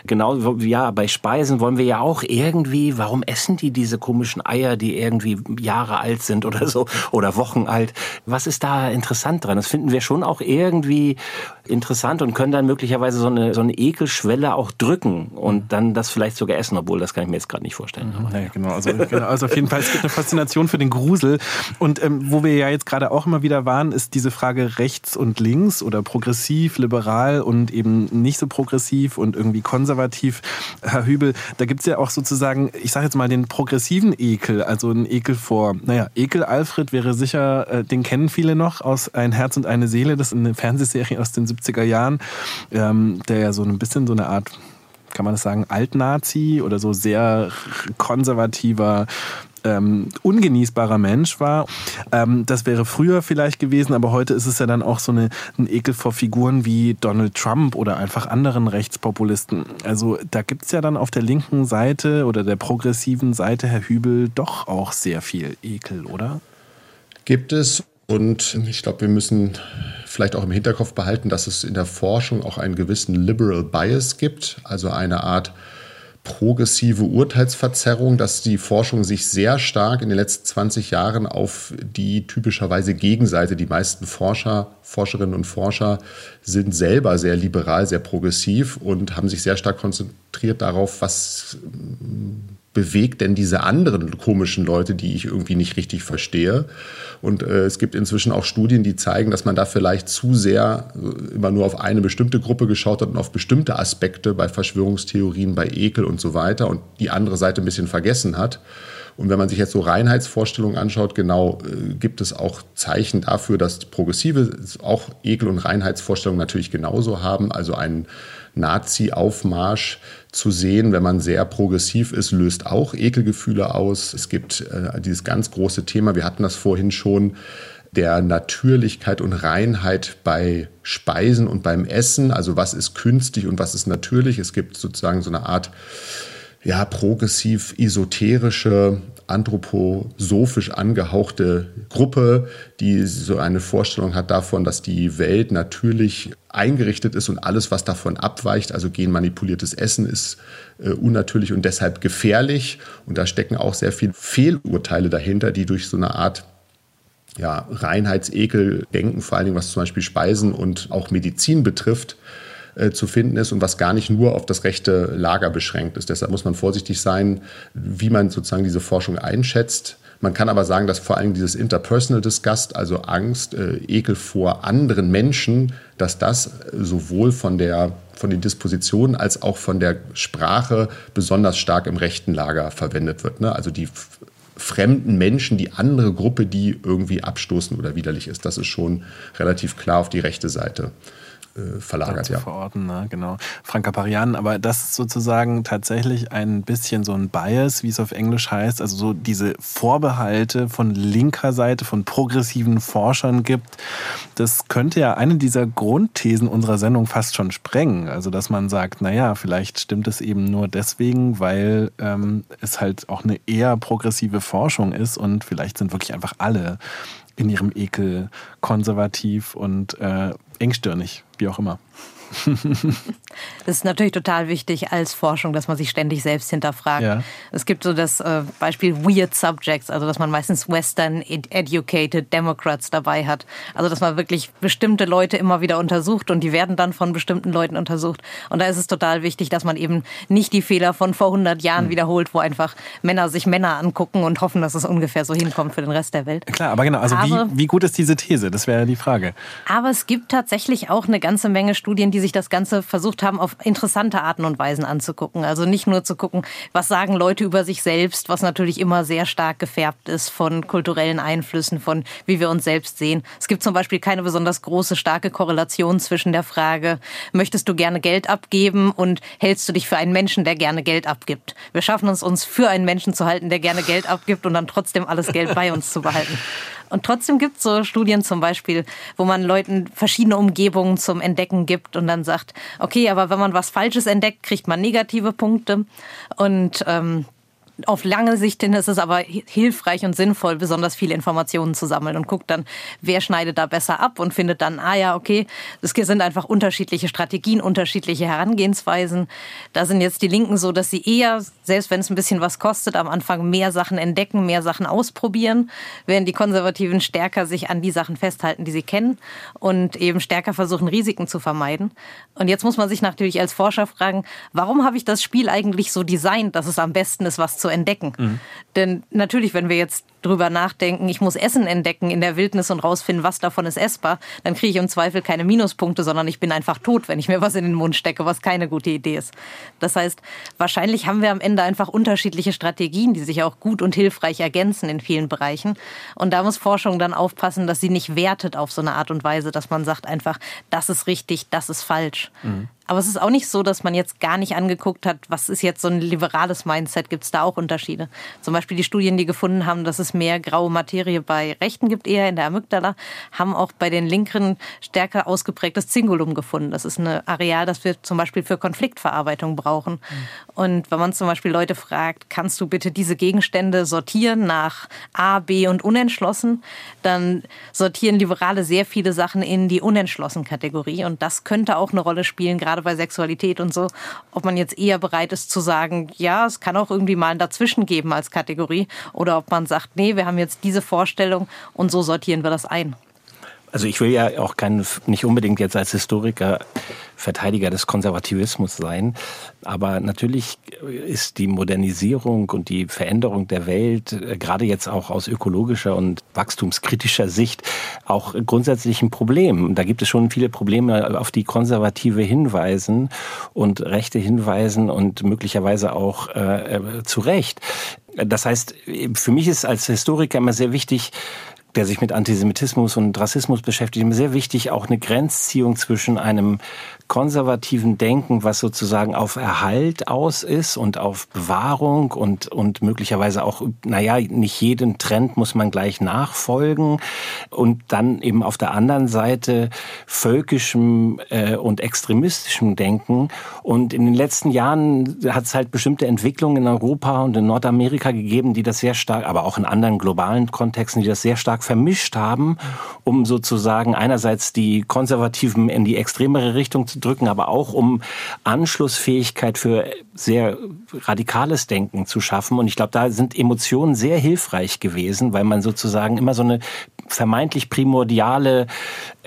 Genau, ja, bei Speisen wollen wir ja auch irgendwie, warum essen die diese komischen Eier, die irgendwie Jahre alt sind oder so oder Wochen alt? Was ist da interessant dran? Das finden wir schon auch irgendwie interessant und können dann möglicherweise so eine, so eine Ekelschwelle auch drücken und dann das vielleicht sogar essen, obwohl das kann ich mir jetzt gerade nicht vorstellen. Mhm. Ja, genau. Also, genau. also auf jeden Fall, es gibt eine Faszination für den Grusel. Und ähm, wo wir ja jetzt gerade auch immer wieder waren, ist diese Frage rechts und links oder progressiv, liberal und eben nicht so progressiv und irgendwie konservativ. Herr Hübel, da gibt es ja auch sozusagen, ich sage jetzt mal, den progressiven Ekel, also ein Ekel vor, naja, Ekel Alfred wäre sicher, äh, den kennen viele noch aus Ein Herz und eine Seele, das ist eine Fernsehserie aus den 70er Jahren, ähm, der ja so ein bisschen so eine Art kann man das sagen, Altnazi oder so sehr konservativer ähm, ungenießbarer Mensch war. Ähm, das wäre früher vielleicht gewesen, aber heute ist es ja dann auch so eine, ein Ekel vor Figuren wie Donald Trump oder einfach anderen Rechtspopulisten. Also da gibt es ja dann auf der linken Seite oder der progressiven Seite, Herr Hübel, doch auch sehr viel Ekel, oder? Gibt es. Und ich glaube, wir müssen vielleicht auch im Hinterkopf behalten, dass es in der Forschung auch einen gewissen Liberal Bias gibt, also eine Art progressive Urteilsverzerrung, dass die Forschung sich sehr stark in den letzten 20 Jahren auf die typischerweise Gegenseite, die meisten Forscher, Forscherinnen und Forscher sind selber sehr liberal, sehr progressiv und haben sich sehr stark konzentriert darauf, was bewegt denn diese anderen komischen Leute, die ich irgendwie nicht richtig verstehe. Und äh, es gibt inzwischen auch Studien, die zeigen, dass man da vielleicht zu sehr äh, immer nur auf eine bestimmte Gruppe geschaut hat und auf bestimmte Aspekte bei Verschwörungstheorien, bei Ekel und so weiter und die andere Seite ein bisschen vergessen hat. Und wenn man sich jetzt so Reinheitsvorstellungen anschaut, genau äh, gibt es auch Zeichen dafür, dass Progressive auch Ekel- und Reinheitsvorstellungen natürlich genauso haben. Also ein Nazi-Aufmarsch zu sehen, wenn man sehr progressiv ist, löst auch Ekelgefühle aus. Es gibt äh, dieses ganz große Thema, wir hatten das vorhin schon, der Natürlichkeit und Reinheit bei Speisen und beim Essen. Also was ist künstlich und was ist natürlich. Es gibt sozusagen so eine Art ja, progressiv esoterische, anthroposophisch angehauchte Gruppe, die so eine Vorstellung hat davon, dass die Welt natürlich eingerichtet ist und alles, was davon abweicht, also genmanipuliertes Essen, ist äh, unnatürlich und deshalb gefährlich. Und da stecken auch sehr viele Fehlurteile dahinter, die durch so eine Art ja, Reinheitsekel denken, vor allen Dingen was zum Beispiel Speisen und auch Medizin betrifft, äh, zu finden ist und was gar nicht nur auf das rechte Lager beschränkt ist. Deshalb muss man vorsichtig sein, wie man sozusagen diese Forschung einschätzt. Man kann aber sagen, dass vor allem dieses Interpersonal Disgust, also Angst, äh, Ekel vor anderen Menschen, dass das sowohl von der von den Dispositionen als auch von der Sprache besonders stark im rechten Lager verwendet wird. Ne? Also die fremden Menschen, die andere Gruppe, die irgendwie abstoßen oder widerlich ist. Das ist schon relativ klar auf die rechte Seite äh, verlagert, ja. verorten, ne? genau. Franka Parian, aber das ist sozusagen tatsächlich ein bisschen so ein Bias, wie es auf Englisch heißt, also so diese Vorbehalte von linker Seite, von progressiven Forschern gibt. Das könnte ja eine dieser Grundthesen unserer Sendung fast schon sprengen. Also, dass man sagt, naja, vielleicht stimmt es eben nur deswegen, weil ähm, es halt auch eine eher progressive Forschung ist und vielleicht sind wirklich einfach alle in ihrem Ekel konservativ und äh, engstirnig, wie auch immer. Das ist natürlich total wichtig als Forschung, dass man sich ständig selbst hinterfragt. Ja. Es gibt so das äh, Beispiel Weird Subjects, also dass man meistens Western Educated Democrats dabei hat. Also dass man wirklich bestimmte Leute immer wieder untersucht und die werden dann von bestimmten Leuten untersucht. Und da ist es total wichtig, dass man eben nicht die Fehler von vor 100 Jahren mhm. wiederholt, wo einfach Männer sich Männer angucken und hoffen, dass es ungefähr so hinkommt für den Rest der Welt. Klar, aber genau, also aber, wie, wie gut ist diese These? Das wäre ja die Frage. Aber es gibt tatsächlich auch eine ganze Menge Studien, die sich das Ganze versucht haben, auf interessante Arten und Weisen anzugucken. Also nicht nur zu gucken, was sagen Leute über sich selbst, was natürlich immer sehr stark gefärbt ist von kulturellen Einflüssen, von wie wir uns selbst sehen. Es gibt zum Beispiel keine besonders große, starke Korrelation zwischen der Frage, möchtest du gerne Geld abgeben und hältst du dich für einen Menschen, der gerne Geld abgibt? Wir schaffen es uns für einen Menschen zu halten, der gerne Geld abgibt und dann trotzdem alles Geld bei uns zu behalten. Und trotzdem gibt es so Studien zum Beispiel, wo man Leuten verschiedene Umgebungen zum Entdecken gibt und dann sagt, okay, aber wenn man was Falsches entdeckt, kriegt man negative Punkte. Und ähm, auf lange Sicht hin ist es aber hilfreich und sinnvoll, besonders viele Informationen zu sammeln und guckt dann, wer schneidet da besser ab und findet dann, ah ja, okay, es sind einfach unterschiedliche Strategien, unterschiedliche Herangehensweisen. Da sind jetzt die Linken so, dass sie eher, selbst wenn es ein bisschen was kostet, am Anfang mehr Sachen entdecken, mehr Sachen ausprobieren, während die Konservativen stärker sich an die Sachen festhalten, die sie kennen und eben stärker versuchen, Risiken zu vermeiden. Und jetzt muss man sich natürlich als Forscher fragen, warum habe ich das Spiel eigentlich so designt, dass es am besten ist, was zu zu entdecken. Mhm. Denn natürlich, wenn wir jetzt drüber nachdenken, ich muss Essen entdecken in der Wildnis und rausfinden, was davon ist essbar, dann kriege ich im Zweifel keine Minuspunkte, sondern ich bin einfach tot, wenn ich mir was in den Mund stecke, was keine gute Idee ist. Das heißt, wahrscheinlich haben wir am Ende einfach unterschiedliche Strategien, die sich auch gut und hilfreich ergänzen in vielen Bereichen. Und da muss Forschung dann aufpassen, dass sie nicht wertet auf so eine Art und Weise, dass man sagt einfach, das ist richtig, das ist falsch. Mhm. Aber es ist auch nicht so, dass man jetzt gar nicht angeguckt hat, was ist jetzt so ein liberales Mindset, gibt es da auch Unterschiede. Zum Beispiel die Studien, die gefunden haben, dass es mehr graue Materie bei Rechten gibt, eher in der Amygdala, haben auch bei den Linkeren stärker ausgeprägtes Zingulum gefunden. Das ist ein Areal, das wir zum Beispiel für Konfliktverarbeitung brauchen. Mhm. Und wenn man zum Beispiel Leute fragt, kannst du bitte diese Gegenstände sortieren nach A, B und unentschlossen, dann sortieren Liberale sehr viele Sachen in die unentschlossen Kategorie. Und das könnte auch eine Rolle spielen, gerade gerade bei Sexualität und so, ob man jetzt eher bereit ist zu sagen, ja, es kann auch irgendwie mal ein Dazwischen geben als Kategorie oder ob man sagt, nee, wir haben jetzt diese Vorstellung und so sortieren wir das ein. Also ich will ja auch kein, nicht unbedingt jetzt als Historiker Verteidiger des Konservativismus sein, aber natürlich ist die Modernisierung und die Veränderung der Welt, äh, gerade jetzt auch aus ökologischer und wachstumskritischer Sicht, auch grundsätzlich ein Problem. Da gibt es schon viele Probleme, auf die Konservative hinweisen und Rechte hinweisen und möglicherweise auch äh, äh zu Recht. Das heißt, für mich ist als Historiker immer sehr wichtig, der sich mit Antisemitismus und Rassismus beschäftigt, sehr wichtig, auch eine Grenzziehung zwischen einem konservativen Denken, was sozusagen auf Erhalt aus ist und auf Bewahrung und, und möglicherweise auch, naja, nicht jeden Trend muss man gleich nachfolgen und dann eben auf der anderen Seite völkischem äh, und extremistischem Denken. Und in den letzten Jahren hat es halt bestimmte Entwicklungen in Europa und in Nordamerika gegeben, die das sehr stark, aber auch in anderen globalen Kontexten, die das sehr stark vermischt haben, um sozusagen einerseits die Konservativen in die extremere Richtung zu drücken, aber auch um Anschlussfähigkeit für sehr radikales Denken zu schaffen. Und ich glaube, da sind Emotionen sehr hilfreich gewesen, weil man sozusagen immer so eine vermeintlich primordiale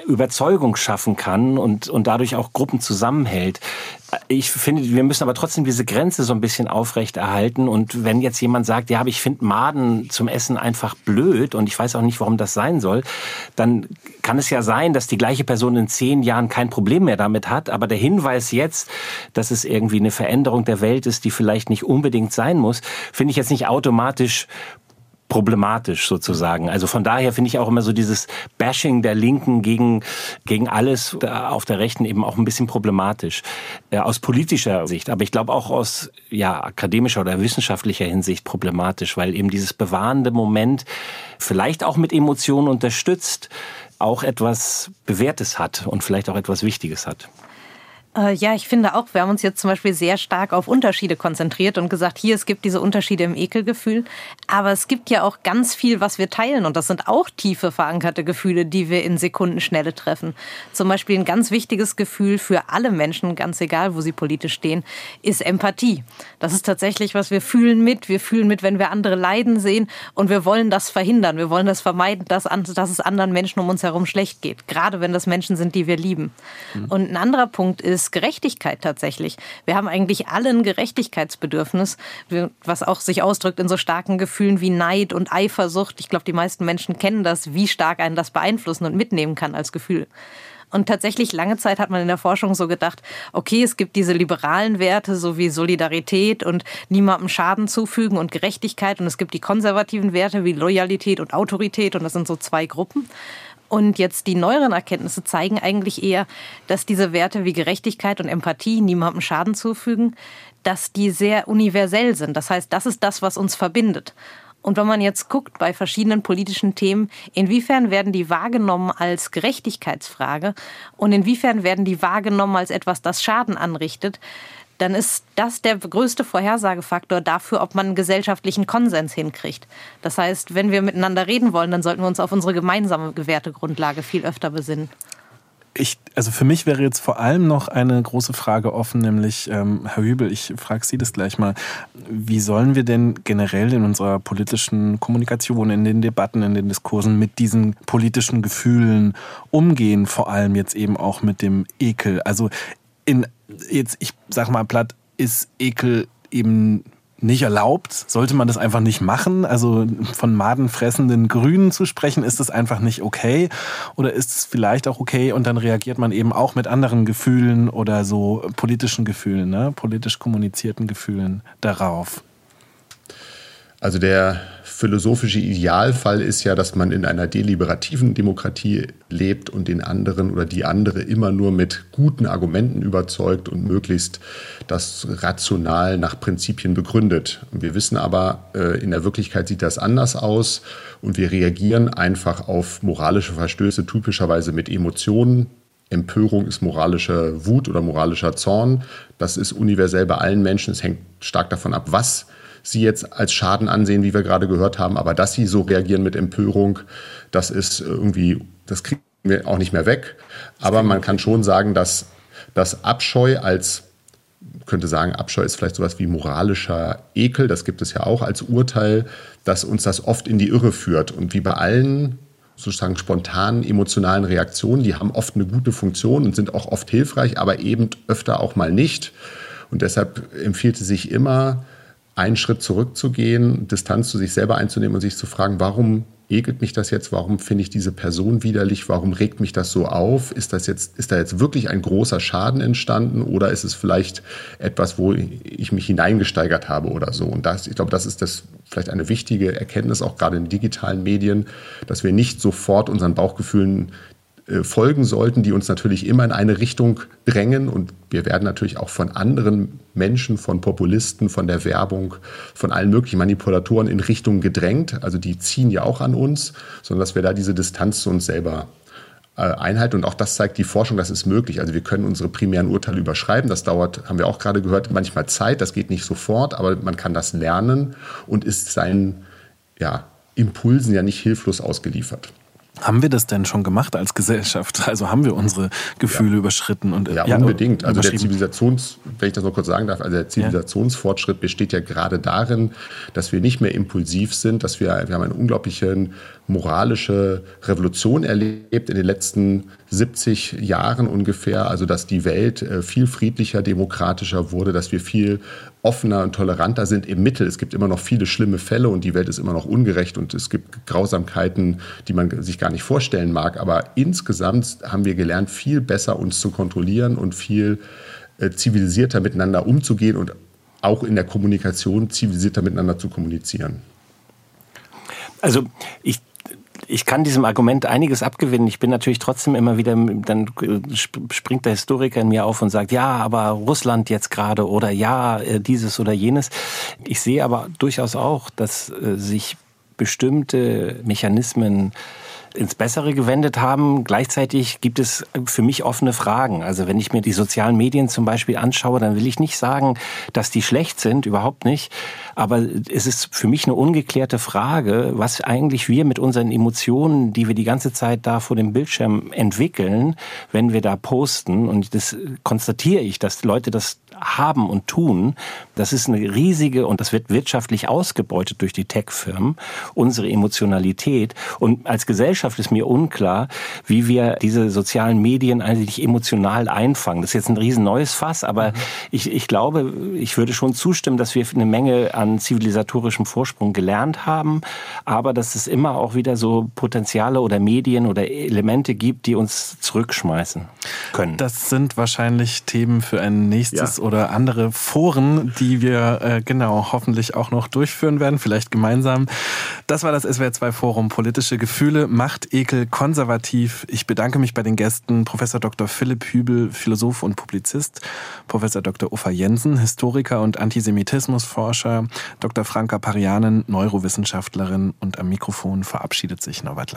Überzeugung schaffen kann und, und dadurch auch Gruppen zusammenhält. Ich finde, wir müssen aber trotzdem diese Grenze so ein bisschen aufrechterhalten. Und wenn jetzt jemand sagt, ja, aber ich finde Maden zum Essen einfach blöd und ich weiß auch nicht, warum das sein soll, dann kann es ja sein, dass die gleiche Person in zehn Jahren kein Problem mehr damit hat. Aber der Hinweis jetzt, dass es irgendwie eine Veränderung der Welt ist, die vielleicht nicht unbedingt sein muss, finde ich jetzt nicht automatisch problematisch sozusagen. Also von daher finde ich auch immer so dieses Bashing der Linken gegen, gegen alles auf der Rechten eben auch ein bisschen problematisch. Äh, aus politischer Sicht, aber ich glaube auch aus ja, akademischer oder wissenschaftlicher Hinsicht problematisch, weil eben dieses bewahrende Moment vielleicht auch mit Emotionen unterstützt, auch etwas Bewährtes hat und vielleicht auch etwas Wichtiges hat. Äh, ja, ich finde auch, wir haben uns jetzt zum Beispiel sehr stark auf Unterschiede konzentriert und gesagt, hier, es gibt diese Unterschiede im Ekelgefühl. Aber es gibt ja auch ganz viel, was wir teilen. Und das sind auch tiefe verankerte Gefühle, die wir in Sekundenschnelle treffen. Zum Beispiel ein ganz wichtiges Gefühl für alle Menschen, ganz egal, wo sie politisch stehen, ist Empathie. Das ist tatsächlich, was wir fühlen mit. Wir fühlen mit, wenn wir andere leiden sehen. Und wir wollen das verhindern. Wir wollen das vermeiden, dass, dass es anderen Menschen um uns herum schlecht geht. Gerade wenn das Menschen sind, die wir lieben. Mhm. Und ein anderer Punkt ist, Gerechtigkeit tatsächlich. Wir haben eigentlich alle ein Gerechtigkeitsbedürfnis, was auch sich ausdrückt in so starken Gefühlen wie Neid und Eifersucht. Ich glaube, die meisten Menschen kennen das, wie stark einen das beeinflussen und mitnehmen kann als Gefühl. Und tatsächlich lange Zeit hat man in der Forschung so gedacht, okay, es gibt diese liberalen Werte, so wie Solidarität und niemandem Schaden zufügen und Gerechtigkeit. Und es gibt die konservativen Werte wie Loyalität und Autorität. Und das sind so zwei Gruppen. Und jetzt die neueren Erkenntnisse zeigen eigentlich eher, dass diese Werte wie Gerechtigkeit und Empathie niemandem Schaden zufügen, dass die sehr universell sind. Das heißt, das ist das, was uns verbindet. Und wenn man jetzt guckt bei verschiedenen politischen Themen, inwiefern werden die wahrgenommen als Gerechtigkeitsfrage und inwiefern werden die wahrgenommen als etwas, das Schaden anrichtet, dann ist das der größte Vorhersagefaktor dafür, ob man einen gesellschaftlichen Konsens hinkriegt. Das heißt, wenn wir miteinander reden wollen, dann sollten wir uns auf unsere gemeinsame Wertegrundlage viel öfter besinnen ich, also für mich wäre jetzt vor allem noch eine große Frage offen, nämlich, ähm, Herr Hübel, ich frage Sie das gleich mal. Wie sollen wir denn generell in unserer politischen Kommunikation, in den Debatten, in den Diskursen mit diesen politischen Gefühlen umgehen, vor allem jetzt eben auch mit dem Ekel? Also in, jetzt, ich sag mal platt, ist Ekel eben nicht erlaubt? Sollte man das einfach nicht machen? Also von madenfressenden Grünen zu sprechen, ist das einfach nicht okay? Oder ist es vielleicht auch okay und dann reagiert man eben auch mit anderen Gefühlen oder so politischen Gefühlen, ne? politisch kommunizierten Gefühlen darauf? Also der philosophische Idealfall ist ja, dass man in einer deliberativen Demokratie lebt und den anderen oder die andere immer nur mit guten Argumenten überzeugt und möglichst das rational nach Prinzipien begründet. Wir wissen aber, äh, in der Wirklichkeit sieht das anders aus und wir reagieren einfach auf moralische Verstöße typischerweise mit Emotionen, Empörung ist moralischer Wut oder moralischer Zorn. Das ist universell bei allen Menschen. Es hängt stark davon ab, was sie jetzt als Schaden ansehen, wie wir gerade gehört haben. Aber dass sie so reagieren mit Empörung, das ist irgendwie, das kriegen wir auch nicht mehr weg. Aber man kann schon sagen, dass das Abscheu als könnte sagen, Abscheu ist vielleicht sowas wie moralischer Ekel, das gibt es ja auch als Urteil, dass uns das oft in die Irre führt. Und wie bei allen sozusagen spontanen emotionalen Reaktionen, die haben oft eine gute Funktion und sind auch oft hilfreich, aber eben öfter auch mal nicht. Und deshalb empfiehlt es sich immer, einen Schritt zurückzugehen, Distanz zu sich selber einzunehmen und sich zu fragen, warum ekelt mich das jetzt? Warum finde ich diese Person widerlich? Warum regt mich das so auf? Ist das jetzt, ist da jetzt wirklich ein großer Schaden entstanden oder ist es vielleicht etwas, wo ich mich hineingesteigert habe oder so? Und das, ich glaube, das ist das vielleicht eine wichtige Erkenntnis, auch gerade in digitalen Medien, dass wir nicht sofort unseren Bauchgefühlen folgen sollten, die uns natürlich immer in eine Richtung drängen. Und wir werden natürlich auch von anderen Menschen, von Populisten, von der Werbung, von allen möglichen Manipulatoren in Richtung gedrängt. Also die ziehen ja auch an uns, sondern dass wir da diese Distanz zu uns selber äh, einhalten. Und auch das zeigt die Forschung, das ist möglich. Also wir können unsere primären Urteile überschreiben. Das dauert, haben wir auch gerade gehört, manchmal Zeit. Das geht nicht sofort, aber man kann das lernen und ist seinen ja, Impulsen ja nicht hilflos ausgeliefert. Haben wir das denn schon gemacht als Gesellschaft? Also haben wir unsere Gefühle ja. überschritten und ja, ja unbedingt. Also der Zivilisations, wenn ich das noch kurz sagen darf, also der Zivilisationsfortschritt besteht ja gerade darin, dass wir nicht mehr impulsiv sind, dass wir wir haben eine unglaubliche moralische Revolution erlebt in den letzten 70 Jahren ungefähr. Also dass die Welt äh, viel friedlicher, demokratischer wurde, dass wir viel offener und toleranter sind im Mittel. Es gibt immer noch viele schlimme Fälle und die Welt ist immer noch ungerecht und es gibt Grausamkeiten, die man sich gar nicht vorstellen mag. Aber insgesamt haben wir gelernt, viel besser uns zu kontrollieren und viel äh, zivilisierter miteinander umzugehen und auch in der Kommunikation zivilisierter miteinander zu kommunizieren. Also ich ich kann diesem Argument einiges abgewinnen. Ich bin natürlich trotzdem immer wieder, dann springt der Historiker in mir auf und sagt, ja, aber Russland jetzt gerade oder ja, äh, dieses oder jenes. Ich sehe aber durchaus auch, dass äh, sich bestimmte Mechanismen ins Bessere gewendet haben. Gleichzeitig gibt es für mich offene Fragen. Also wenn ich mir die sozialen Medien zum Beispiel anschaue, dann will ich nicht sagen, dass die schlecht sind, überhaupt nicht. Aber es ist für mich eine ungeklärte Frage, was eigentlich wir mit unseren Emotionen, die wir die ganze Zeit da vor dem Bildschirm entwickeln, wenn wir da posten. Und das konstatiere ich, dass Leute das haben und tun, das ist eine riesige und das wird wirtschaftlich ausgebeutet durch die Tech-Firmen, unsere Emotionalität. Und als Gesellschaft ist mir unklar, wie wir diese sozialen Medien eigentlich emotional einfangen. Das ist jetzt ein riesen neues Fass, aber mhm. ich, ich glaube, ich würde schon zustimmen, dass wir eine Menge an zivilisatorischem Vorsprung gelernt haben, aber dass es immer auch wieder so Potenziale oder Medien oder Elemente gibt, die uns zurückschmeißen können. Das sind wahrscheinlich Themen für ein nächstes ja. Oder andere Foren, die wir äh, genau hoffentlich auch noch durchführen werden, vielleicht gemeinsam. Das war das SWR 2 Forum Politische Gefühle, Macht, Ekel, Konservativ. Ich bedanke mich bei den Gästen Professor Dr. Philipp Hübel, Philosoph und Publizist, Professor Dr. Uffa Jensen, Historiker und Antisemitismusforscher, Dr. Franka Parianen, Neurowissenschaftlerin und am Mikrofon verabschiedet sich Norbert Lang.